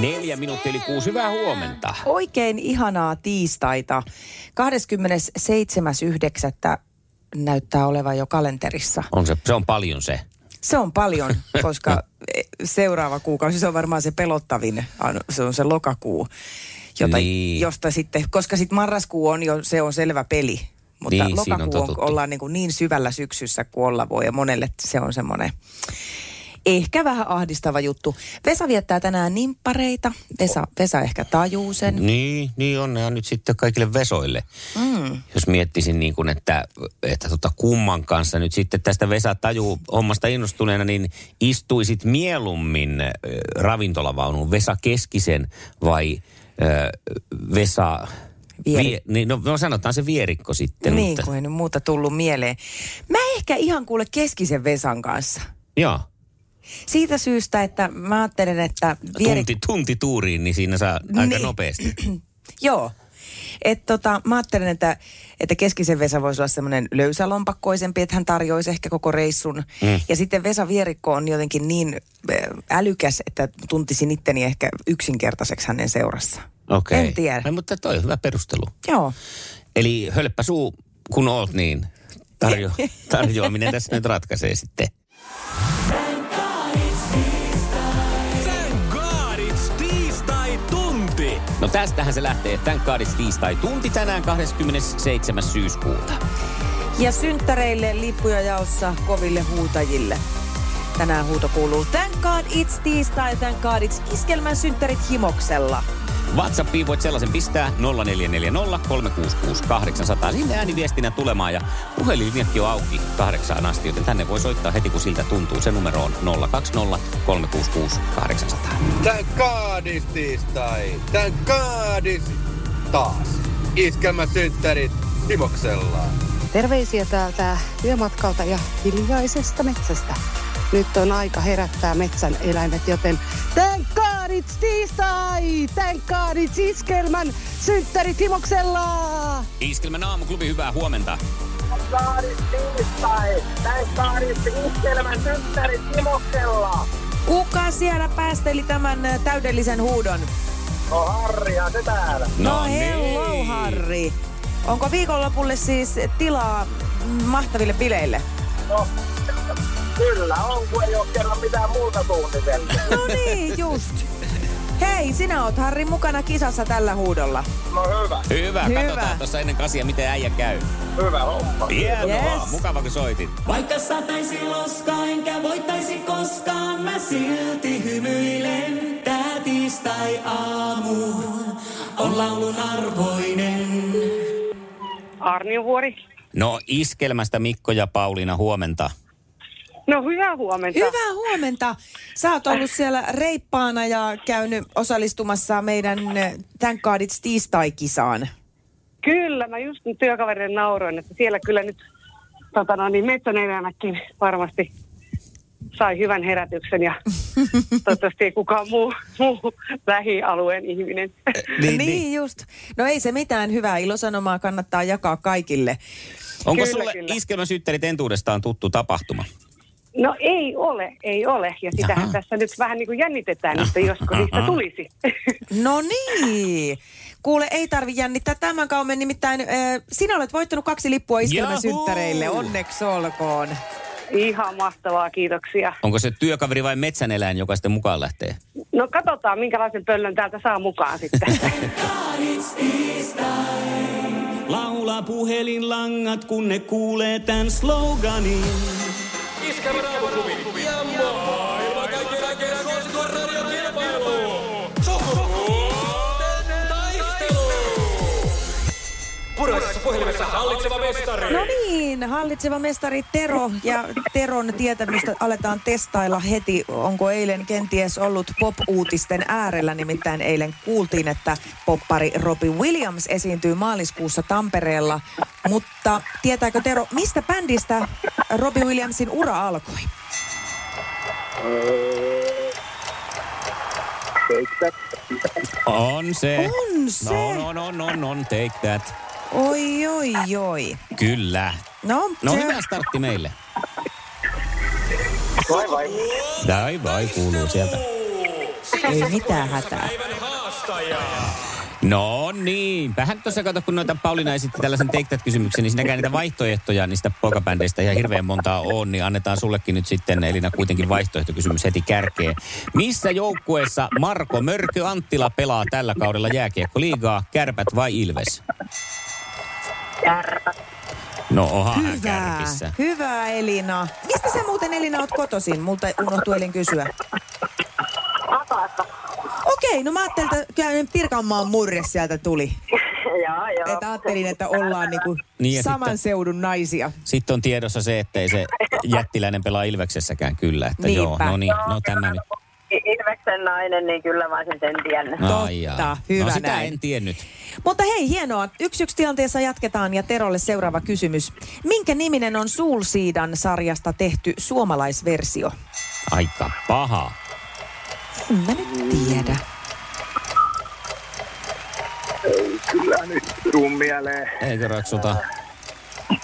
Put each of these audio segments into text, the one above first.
Neljä minuuttia yli kuusi. Hyvää huomenta. Oikein ihanaa tiistaita. 27.9. näyttää olevan jo kalenterissa. On se, se on paljon se. Se on paljon, koska seuraava kuukausi, se on varmaan se pelottavin, se on se lokakuu. Jota, Niin. josta sitten, koska sitten marraskuu on jo, se on selvä peli. Mutta Niin, on lokakuu on, totuttu. ollaan niin, kuin niin syvällä syksyssä kuin olla voi ja monelle se on semmoinen ehkä vähän ahdistava juttu. Vesa viettää tänään nimppareita. Vesa, Vesa ehkä tajuu sen. Niin, niin onnea nyt sitten kaikille vesoille. Mm. Jos miettisin niin kuin, että, että tota kumman kanssa nyt sitten tästä Vesa tajuu hommasta innostuneena, niin istuisit mieluummin ravintolavaunun Vesa Keskisen vai äh, Vesa... Vieri- Vie, niin, no, no sanotaan se vierikko sitten. Niin, mutta, kun ei nyt muuta tullut mieleen. Mä ehkä ihan kuule keskisen Vesan kanssa. Joo, Siitä syystä, että mä ajattelen, että... Vieri... tunti, tunti tuuriin, niin siinä saa aika Niin. nopeasti. Joo. Et tota, mä ajattelen, että, että keskisen Vesa voisi olla semmoinen löysälompakkoisempi, että hän tarjoaisi ehkä koko reissun. Mm. Ja sitten Vesa Vierikko on jotenkin niin äh, älykäs, että tuntisin itteni ehkä yksinkertaiseksi hänen seurassa. Okei. En tiedä. Ai, mutta toi on hyvä perustelu. Joo. Eli hölppä suu, kun oot niin, tarjo, tarjoaminen tässä nyt ratkaisee sitten. No tästähän se lähtee. Thank God it's tiistai tunti tänään 27. syyskuuta. Ja synttäreille lippuja jaossa koville huutajille. Tänään huuto kuuluu Thank God it's tiistai, thank God it's iskelmän synttärit himoksella. WhatsAppiin voit sellaisen pistää 0440 366 800. Sinne ääniviestinä tulemaan ja puhelinlinjatkin on auki kahdeksaan asti, joten tänne voi soittaa heti kun siltä tuntuu. Se numero on 020 366 800. Tän kaadis tiistai, tän kaadis taas. Iskelmä synttärit Timoksella. Terveisiä täältä työmatkalta ja hiljaisesta metsästä. Nyt on aika herättää metsän eläimet, joten thank God it's tiistai! Thank God it's iskelmän synttärit himoksella! Iskelmän aamuklubi, hyvää huomenta. Kuka siellä päästeli tämän ö, täydellisen huudon? No, hello niin. Harri. Onko viikonlopulle siis tilaa mahtaville bileille? Kyllä on, kun ei ole kerran mitään muuta suunniteltu. No niin, just. Hei, sinä oot Harri mukana kisassa tällä huudolla. No hyvä, Hyvä, Hyvä. katsotaan tuossa ennen kasia, miten äijä käy. hyvä homma. Hienoa, Yes. mukava kun soitit. Vaikka sataisi loskaa enkä voittaisi koskaan, mä silti hymyilen. Tää tiistai aamu on laulun arvoinen. Arniovuori. No iskelmästä Mikko ja Pauliina, huomenta. No hyvää huomenta. Hyvää huomenta. Sä oot ollut siellä reippaana ja käynyt osallistumassa meidän ö, Thank God It's tiistai-kisaan. Kyllä, mä just nyt työkaverille nauroin, että siellä kyllä nyt tota no, niin metsänelämäkin varmasti sai hyvän herätyksen ja toivottavasti ei kukaan muu, muu lähialueen ihminen. Niin, niin just. No ei se mitään hyvää ilosanomaa kannattaa jakaa kaikille. Onko Kyllä, sulle kyllä. iskelmäsyttärit entuudestaan tuttu tapahtuma? No ei ole, ei ole. Ja sitähän Jaha. tässä nyt vähän niin kuin jännitetään, että josko niistä tulisi. No niin. Kuule, ei tarvi jännittää tämän kaumen, nimittäin äh, sinä olet voittanut kaksi lippua Jahuu! iskelmäsynttäreille. Onneksi olkoon. Ihan mahtavaa, kiitoksia. Onko se työkaveri vai metsäneläin, joka sitten mukaan lähtee? No katsotaan, minkälaisen pöllön täältä saa mukaan sitten. Laula puhelinlangat, kun ne kuulee tän sloganin. Hallitseva mestari. No niin, hallitseva mestari Tero ja Teron tietämystä aletaan testailla heti. Onko eilen kenties ollut pop-uutisten äärellä? Nimittäin eilen kuultiin, että poppari Robbie Williams esiintyy maaliskuussa Tampereella. Mutta tietääkö Tero, mistä bändistä Robbie Williamsin ura alkoi? On se. On se. No, no, no, no, no, take that. Oi, oi, oi. Kyllä. No, No se- hyvä startti meille. Vai vai. Vai vai kuuluu sieltä. Ei mitään hätää. No niin, vähän tuossa kato, kun noita Pauliina esitti tällaisen Take That-kysymyksen, niin siinäkään niitä vaihtoehtoja niistä poikabändeistä ihan hirveän montaa on, niin annetaan sullekin nyt sitten, Elina, kuitenkin vaihtoehtokysymys heti kärkeen. Missä joukkueessa Marko Mörkö Anttila pelaa tällä kaudella jääkiekko-liigaa, Kärpät vai Ilves? Kärpät. No onhan hän Hyvä, kärpissä. hyvä Elina. Mistä sä muuten Elina oot kotoisin? Multa unohtui elin kysyä. Okei, no mä ajattelin, että kyllä Pirkanmaan murre sieltä tuli. joo, joo. Että ajattelin, että ollaan niinku Niin saman sitten- seudun naisia. Sitten on tiedossa se, että ei se jättiläinen pelaa Ilveksessäkään kyllä. Että joo, Niinpä. no niin, no tämä nyt. Ilveksen nainen, niin kyllä mä olisin sen tiennyt. Jaa. Totta, hyvä no sitä näin. en tiennyt. Mutta hei, hienoa. Yksi yksi tilanteessa jatketaan ja Terolle seuraava kysymys. Minkä niminen on Soulseedan sarjasta tehty suomalaisversio? Aika paha. En mä nyt tiedä. Nyt tuu mieleen. Eikö raksuta?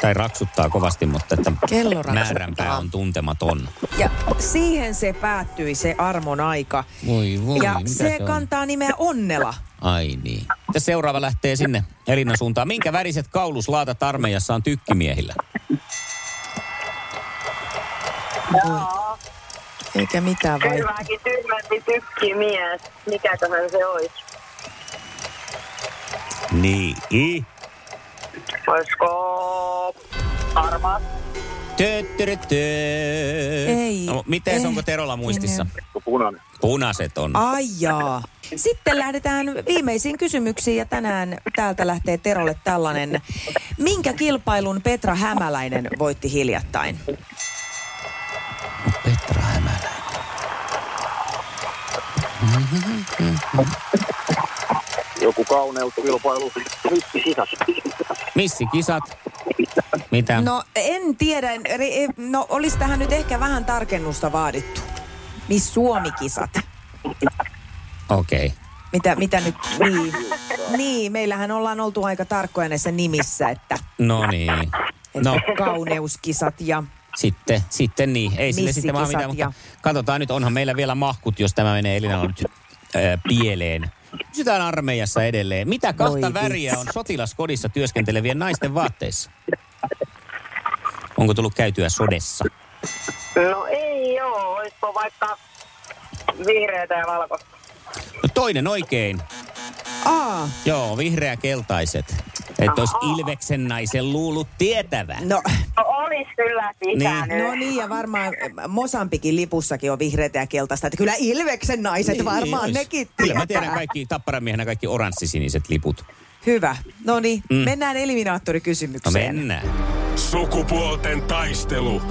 Tai raksuttaa kovasti, mutta että Kello määränpää on tuntematon. Ja siihen se päättyi se armon aika. Voi voi, ja mitä se, se on? kantaa nimeä Onnela. Ai niin. Ja seuraava lähtee sinne Elinan suuntaan. Minkä väriset kauluslaatat armeijassa on tykkimiehillä? Eikä mitään vai. Hyväkin tyhmempi tykkimies. Mikäköhän se olisi? Niin. Olisiko harmaa? Töttörötö. Ei, No, miten ei, onko Terolla muistissa? Punainen. Punaiset on. Ai jaa. Sitten lähdetään viimeisiin kysymyksiin ja tänään täältä lähtee Terolle tällainen. Minkä kilpailun Petra Hämäläinen voitti hiljattain? Petra Hämäläinen. Joku kauneuskilpailu. Missi kisat. Missikisat. Mitä? No en tiedä, ri- no olisi tähän nyt ehkä vähän tarkennusta vaadittu. Miss Suomi-kisat. Okei. Okay. Mitä, mitä nyt, niin. Niin, meillähän ollaan oltu aika tarkkoja näissä nimissä, että, No niin. että No, kauneuskisat ja sitten, sitten niin. Ei sille sitten vaan mitään, Missikisat mutta katsotaan nyt, onhan meillä vielä mahkut, jos tämä menee Elinalla nyt äh, pieleen. Pysytään armeijassa edelleen. Mitä kahta Voi väriä on sotilaskodissa työskentelevien naisten vaatteissa? Onko tullut käytyä sodessa? No ei oo. Olisiko vaikka vihreätä ja valkoista? No toinen oikein. Aa, Joo, vihreä-keltaiset. Että olisi Ilveksen naisen luullut tietävän. no, No olis kyllä pitänyt. no niin ja varmaan Mosambikin lipussakin on vihreätä ja keltaista. Että kyllä Ilveksen naiset Niin, varmaan ois. nekin Kyllä mä tiedän kaikki tapparamiehenä kaikki oranssisiniset liput. Hyvä. No niin, Mm. mennään No eliminaattorikysymykseen. mennään. Sukupuolten taistelu.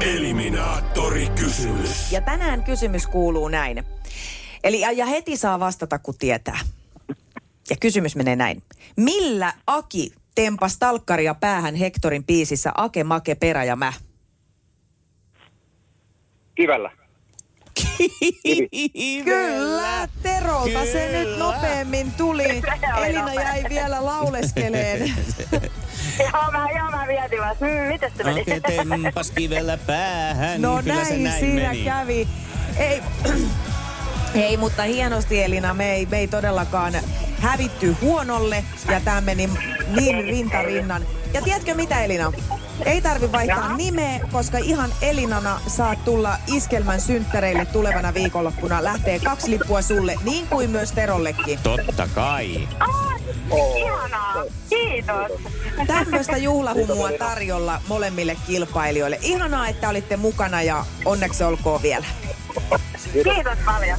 Eliminaattori kysymys. Ja tänään kysymys kuuluu näin. Eli ja- ja heti saa vastata, kun tietää. Ja kysymys menee näin. Millä Aki tempas talkkaria päähän Hektorin biisissä Ake, Make, Perä ja Mä? Kivellä. Kyllä, Terolta se Kyllä. nyt nopeammin tuli. Elina jäi vielä lauleskeleen. Joo, mä, joo, mä vietin vaan. Hmm, mitäs se meni? Ake tempas kivellä päähän. No Kyllä se näin, näin siinä meni. kävi. Ei, ei, mutta hienosti Elina, me ei, me ei todellakaan hävitty huonolle ja tämä meni niin rinta rinnan. Ja tiedätkö mitä Elina? Ei tarvi vaihtaa Jaa. nimeä, koska ihan Elinana saat tulla Iskelmän synttäreille tulevana viikonloppuna. Lähtee kaksi lippua sulle, niin kuin myös Terollekin. Totta kai. Ihanaa. Kiitos. Tämmöistä juhlahumua tarjolla molemmille kilpailijoille. Ihanaa, että olitte mukana ja onneksi olkoon vielä. Kiitos paljon.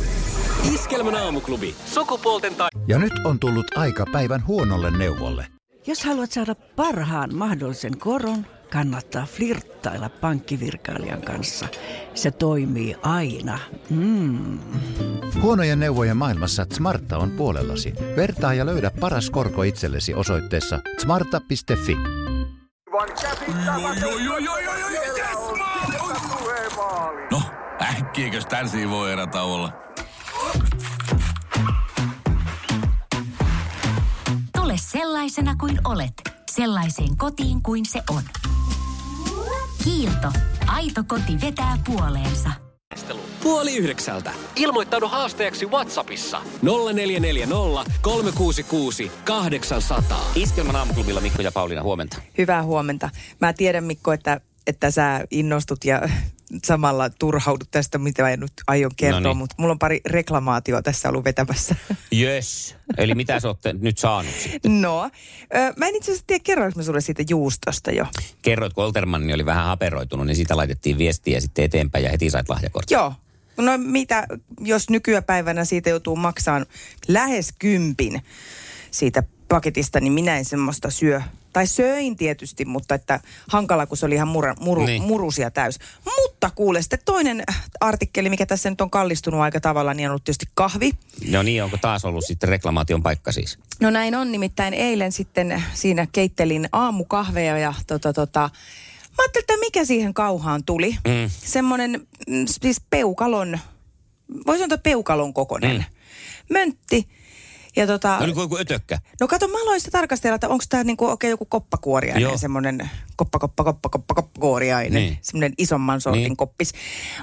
Iskelmän aamuklubi. Sukupuolten taistelu. Ja nyt on tullut aika päivän huonolle neuvolle. Jos haluat saada parhaan mahdollisen koron, kannattaa flirttailla pankkivirkailijan kanssa. Se toimii aina. Mm. Huonojen neuvojen maailmassa Smarta on puolellasi. Vertaa ja löydä paras korko itsellesi osoitteessa smarta.fi. No, äkkiäkös tän voi erä olla? Tule sellaisena kuin olet, sellaiseen kotiin kuin se on. Kiilto. Aito koti vetää puoleensa. Puoli yhdeksältä. Ilmoittaudu haasteeksi Whatsappissa. 0440 366 800. Iskelmän aamuklubilla Mikko ja Pauliina, huomenta. Hyvää huomenta. Mä tiedän Mikko, että, että sä innostut ja samalla turhaudut tästä, mitä mä nyt aion kertoa, No niin. mutta mulla on pari reklamaatioa tässä ollut vetämässä. Yes. Eli mitä sä ootte nyt saanut? No, ö, mä en itse asiassa tiedä, kerroinko mä sulle siitä juustosta jo. Kerroit, kun Oltermanni oli vähän haperoitunut, niin siitä laitettiin viestiä sitten eteenpäin ja heti sait lahjakortin. Joo. No mitä, jos nykypäivänä siitä joutuu maksamaan lähes kympin siitä paketista, niin minä en semmoista syö. Tai söin tietysti, mutta että hankala, kun se oli ihan mura, muru, Niin. murusia täys. Mutta kuule, sitten toinen artikkeli, mikä tässä nyt on kallistunut aika tavalla, niin on ollut tietysti kahvi. No niin, onko taas ollut sitten reklamaation paikka siis? No näin on, nimittäin eilen sitten siinä keittelin aamukahveja ja tota, tota, mä ajattelin, että mikä siihen kauhaan tuli. Mm. Semmoinen mm, siis peukalon, voisi sanoa peukalon kokonen Mm. möntti. Ja tota, No niin kuin joku ötökkä. no kato, mä aloin sitä tarkastella, että onko tämä niinku oikein joku koppakuoriainen, Joo. semmoinen koppa, koppa, koppa, koppa, koppakuoriainen, Niin. semmoinen isomman sortin Niin. koppis.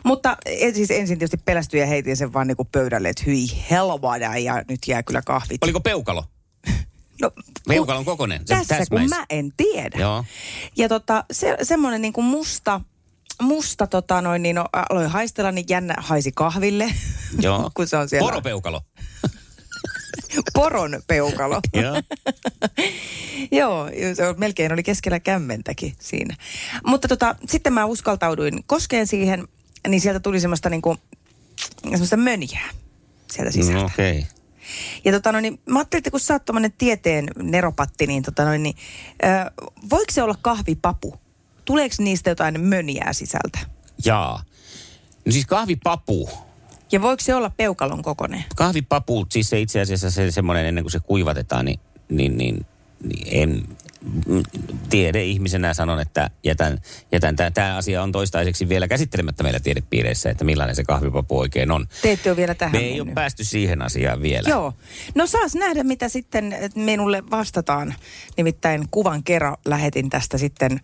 Mutta en, siis ensin tietysti pelästyin ja heitin sen vaan niinku pöydälle, että hyi helvada ja nyt jää kyllä kahvit. Oliko peukalo? No, Peukalon kokonen. Se tässä täsmäis. kun mä en tiedä. Joo. Ja tota, se, semmoinen niin kuin musta, musta tota noin, niin no, aloin haistella, niin jännä haisi kahville. Joo. kun se on siellä. Poropeukalo. Poron peukalo. Joo. Joo, se on, melkein oli keskellä kämmentäkin siinä. Mutta tota, sitten mä uskaltauduin koskeen siihen, niin sieltä tuli semmoista niin kuin, semmoista mönjää sieltä sisältä. No, Okei. Okay. Ja tota no niin, mä ajattelin, että kun sä oot tieteen neropatti, niin tota noin, niin ö, voiko se olla kahvipapu? Tuleeko niistä jotain mönjää sisältä? Jaa. No siis kahvipapu. Ja voiko se olla peukalon kokoinen? Kahvipapu, siis se itse asiassa se semmoinen ennen kuin se kuivatetaan, niin, niin, niin, niin en tiede ihmisenä sanon, että jätän, jätän tämä asia on toistaiseksi vielä käsittelemättä meillä tiedepiireissä, että millainen se kahvipapu oikein on. Te ette ole vielä tähän Me ei ole mennyt. päästy siihen asiaan vielä. Joo. No saas nähdä, mitä sitten minulle vastataan. Nimittäin kuvan kerran lähetin tästä sitten,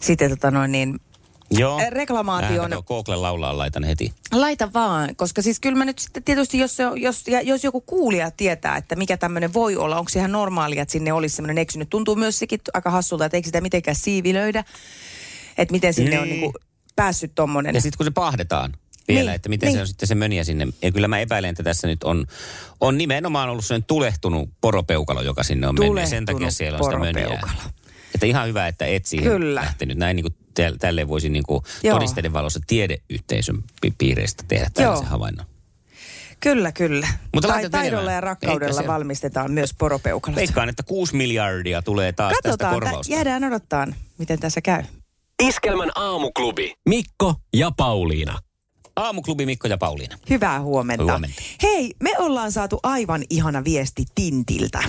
sitten tota noin niin, Joo. Eh, reklamaation- kato, Google laulaa laitan heti. Laita vaan, koska siis kyllä mä nyt sitten tietysti, jos, se jos, ja jos joku kuulija tietää, että mikä tämmöinen voi olla, onko se ihan normaalia, että sinne olisi semmoinen eksynyt. Tuntuu myös sekin aika hassulta, että eikö sitä mitenkään siivilöidä, että miten sinne on Niin. niinku päässyt tommonen. Ja sitten kun se pahdetaan vielä, Niin, että miten niin. se on sitten se möniä sinne. Ja kyllä mä epäilen, että tässä nyt on, on nimenomaan ollut sellainen tulehtunut poropeukalo, joka sinne on mennyt. Ja sen takia Tulehtunut siellä on sitä möniä. Että ihan hyvä, että et siihen Kyllä. lähtenyt. Näin niin kuin täl- tälleen voisi niin kuin todisteiden valossa tiedeyhteisön pi- piireistä tehdä tällaisen Joo. havainnon. Kyllä, kyllä. Mutta tai taidolla menemään. ja rakkaudella Eikä se- valmistetaan myös poropeukalot. Veikkaan, että 6 miljardia tulee taas tästä Katsotaan, tä- korvausta. jäädään odottaa, miten tässä käy. Iskelmän aamuklubi. Mikko ja Pauliina. Aamuklubi Mikko ja Pauliina. Hyvää huomenta. Huomenta. Hei, me ollaan saatu aivan ihana viesti Tintiltä.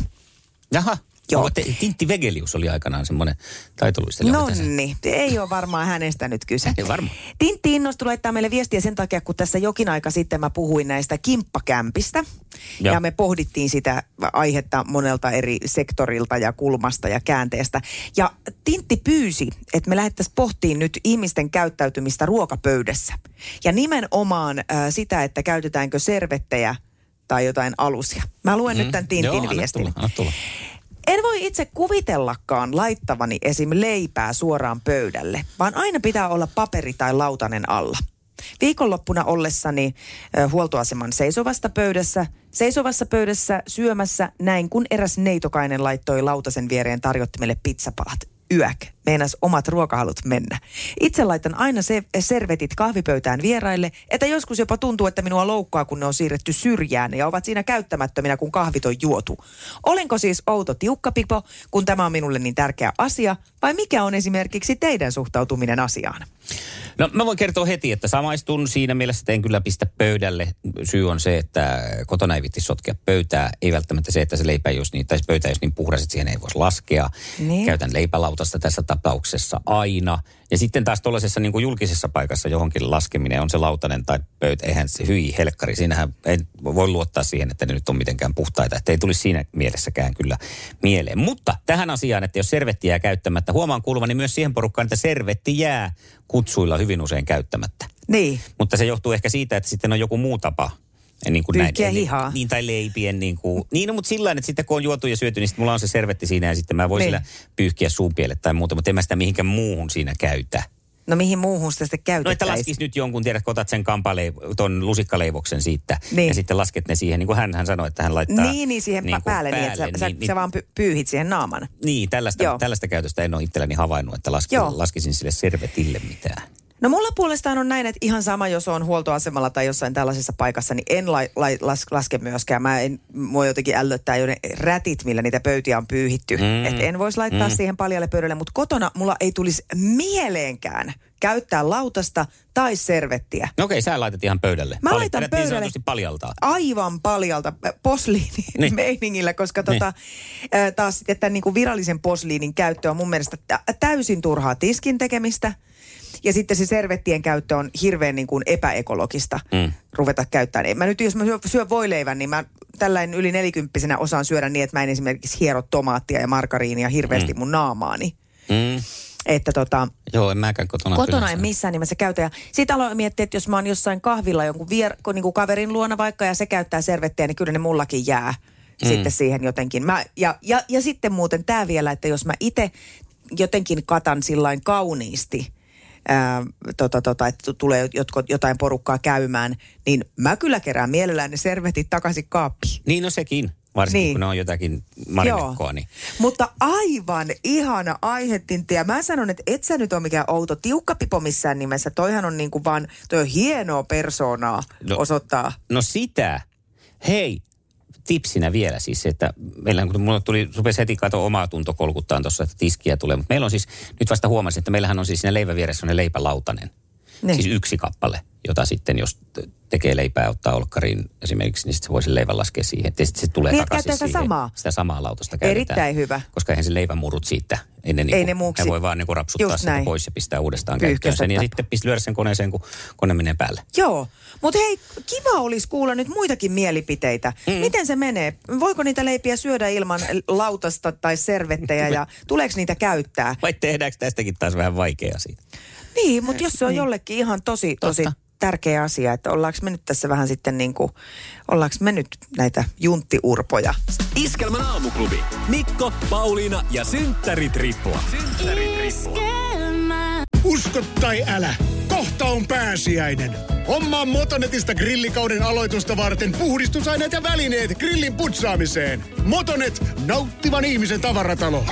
Jaha. Joo. Te, Tintti Vegelius oli aikanaan semmoinen taitoluistelija. onko tässä- Nonni, ei ole varmaan hänestä nyt kyse. Ei varmaan. Tintti innostui laittaa meille viestiä sen takia, kun tässä jokin aika sitten mä puhuin näistä kimppakämpistä. Joo. Ja me pohdittiin sitä aihetta monelta eri sektorilta ja kulmasta ja käänteestä. Ja Tintti pyysi, että me lähdettäisiin pohtiin nyt ihmisten käyttäytymistä ruokapöydässä. Ja nimenomaan äh, sitä, että käytetäänkö servettejä tai jotain alusia. Mä luen nyt tämän Tintin Mm. Joo, anna viestin. tulla, anna tulla. En voi itse kuvitellakaan laittavani esim. leipää suoraan pöydälle, vaan aina pitää olla paperi tai lautanen alla. Viikonloppuna ollessani huoltoaseman seisovasta pöydässä, seisovassa pöydässä syömässä näin, kun eräs neitokainen laittoi lautasen viereen tarjottimelle pizzapalat. Yäk, meinas omat ruokahalut mennä. Itse laitan aina se, servetit kahvipöytään vieraille, että joskus jopa tuntuu, että minua loukkaa, kun ne on siirretty syrjään ja ovat siinä käyttämättöminä, kun kahvit on juotu. Olenko siis outo tiukkapipo, kun tämä on minulle niin tärkeä asia, vai mikä on esimerkiksi teidän suhtautuminen asiaan? No mä voin kertoa heti, että samaistun siinä mielessä, että en kyllä pistä pöydälle. Syy on se, että kotona ei vitti sotkea pöytää. Ei välttämättä se, että se leipä jos niin, tai se pöytä jos niin puhdas, että siihen ei voisi laskea. Niin. Käytän leipälautasta tässä tapauksessa aina. Ja sitten taas tuollaisessa niin kuin julkisessa paikassa johonkin laskeminen on se lautanen tai pöytä. Eihän se hyi helkkari. Siinähän ei voi luottaa siihen, että ne nyt on mitenkään puhtaita. Että ei tulisi siinä mielessäkään kyllä mieleen. Mutta tähän asiaan, että jos servetti jää käyttämättä, huomaan kuuluvani myös siihen porukkaan, että servetti jää kutsuilla hyvin usein käyttämättä. Niin. Mutta se johtuu ehkä siitä, että sitten on joku muu tapa. Niin kuin näin, hihaa. Niin, tai leipien. Niin, kuin, niin no, mutta sillä tavalla, että sitten kun on juotu ja syöty, niin sitten mulla on se servetti siinä ja sitten mä voin Niin. sillä pyyhkiä suupielet tai muuta, mutta en mä sitä mihinkään muuhun siinä käytä. No mihin muuhun sitä sitten No että käytettäisiin? laskis nyt jonkun, tiedät, otat sen kampaleiv- ton lusikkaleivoksen siitä Niin. ja sitten lasket ne siihen, niin kuin hän, hän sanoi, että hän laittaa... Niin, niin siihen niin niin kuin päälle, niin, että sä, niin, sä, sä vaan py- pyyhit siihen naaman. niin tällaista, Joo. tällaista käytöstä en ole itselleni havainnut, että laski, Joo. laskisin sille servetille mitään. No mulla puolestaan on näin, että ihan sama, jos on huoltoasemalla tai jossain tällaisessa paikassa, niin en lai, lai, las, laske myöskään. Mä en, mua jotenkin ällöttää jo ne rätit, millä niitä pöytiä on pyyhitty. Mm. Että en voisi laittaa Mm. siihen paljalle pöydälle, mutta kotona mulla ei tulisi mieleenkään käyttää lautasta tai servettiä. No okei, sä laitat ihan pöydälle. Mä Pali- laitan Niin pöydälle. paljaltaa. Aivan paljalta posliinin Niin. niin. meiningillä, koska tota, äh, taas sitten tämän niin kuin virallisen posliinin käyttö on mun mielestä tä- täysin turhaa tiskin tekemistä. Ja sitten se servettien käyttö on hirveän niin kuin epäekologista Mm. ruveta käyttämään. En Mä nyt, jos mä syön, syön voileivän, niin mä tällainen yli nelikymppisenä osaan syödä niin, että mä en esimerkiksi hiero tomaattia ja margariinia hirveästi Mm. mun naamaani. Mm. Että tota, Joo, en mäkään kotona. Kotona kyllä en missään nimessä käytä. Ja sitten aloin miettiä, että jos mä oon jossain kahvilla jonkun vier, niin kuin kaverin luona vaikka ja se käyttää servettiä, niin kyllä ne mullakin jää mm. sitten siihen jotenkin. Mä, ja, ja, ja sitten muuten tämä vielä, että jos mä itse jotenkin katan sillain kauniisti, ää, tota, tota, että tulee jotko, jotain porukkaa käymään, niin mä kyllä kerään mielellään ne servetit takaisin kaappiin. Niin, no sekin. Varsinkin niin. Kun ne on jotakin marinekkoa. Niin. Mutta aivan ihana aihetinti. Ja mä sanon, että et sä nyt ole mikään outo tiukkapipo missään nimessä. Toihan on niinku vaan, toi on hienoa persoonaa no. osoittaa. No sitä. Hei, tipsinä vielä siis että meillä kun mulla tuli, rupesi heti kato omaa tunto kolkuttaa tuossa, että tiskiä tulee. Mutta meillä on siis, nyt vasta huomasin, että meillähän on siis siinä leivän vieressä sellainen leipälautanen. Niin. Siis yksi kappale, jota sitten jos tekee leipää ottaa olkkariin esimerkiksi, niin sitten se voi sen leivän laskea siihen. Sitten se tulee Niin, takaisin sitä siihen. samaa. Sitä samaa lautasta käytetään. Erittäin hyvä. Koska eihän se leivämurut siitä ennen Ei niinku, ne muuksi. ne voi vaan niinku rapsuttaa Just sitä näin. pois ja pistää uudestaan käyttöön sen. Ja sitten pist, lyödä sen koneeseen, kun kone menee päälle. Joo, mutta hei, kiva olisi kuulla nyt muitakin mielipiteitä. Mm. Miten se menee? Voiko niitä leipiä syödä ilman lautasta tai servettejä ja tuleeko niitä käyttää? Vai tehdäänkö tästäkin taas vähän vaikea asia? Niin, mutta jos se on jollekin ihan tosi, tosi Totta. Tärkeä asia, että ollaanko me nyt tässä vähän sitten niin kuin, ollaanko me nyt näitä junttiurpoja? Iskelmän aamuklubi. Mikko, Pauliina ja Synttäri Tripla. Usko tai älä, kohta on pääsiäinen. Hommaa Motonetista grillikauden aloitusta varten puhdistusaineet ja välineet grillin putsaamiseen. Motonet, nauttivan ihmisen tavaratalo.